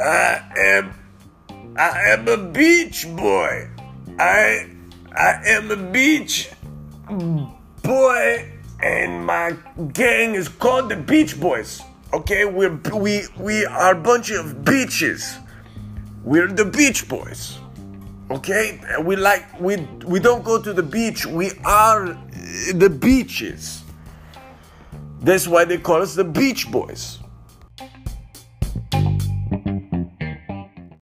I am I am a beach boy. I I am a beach boy and my gang is called the Beach Boys. Okay, we're we we are a bunch of beaches. We're the Beach Boys. Okay? We like we we don't go to the beach. We are the beaches. That's why they call us the Beach Boys.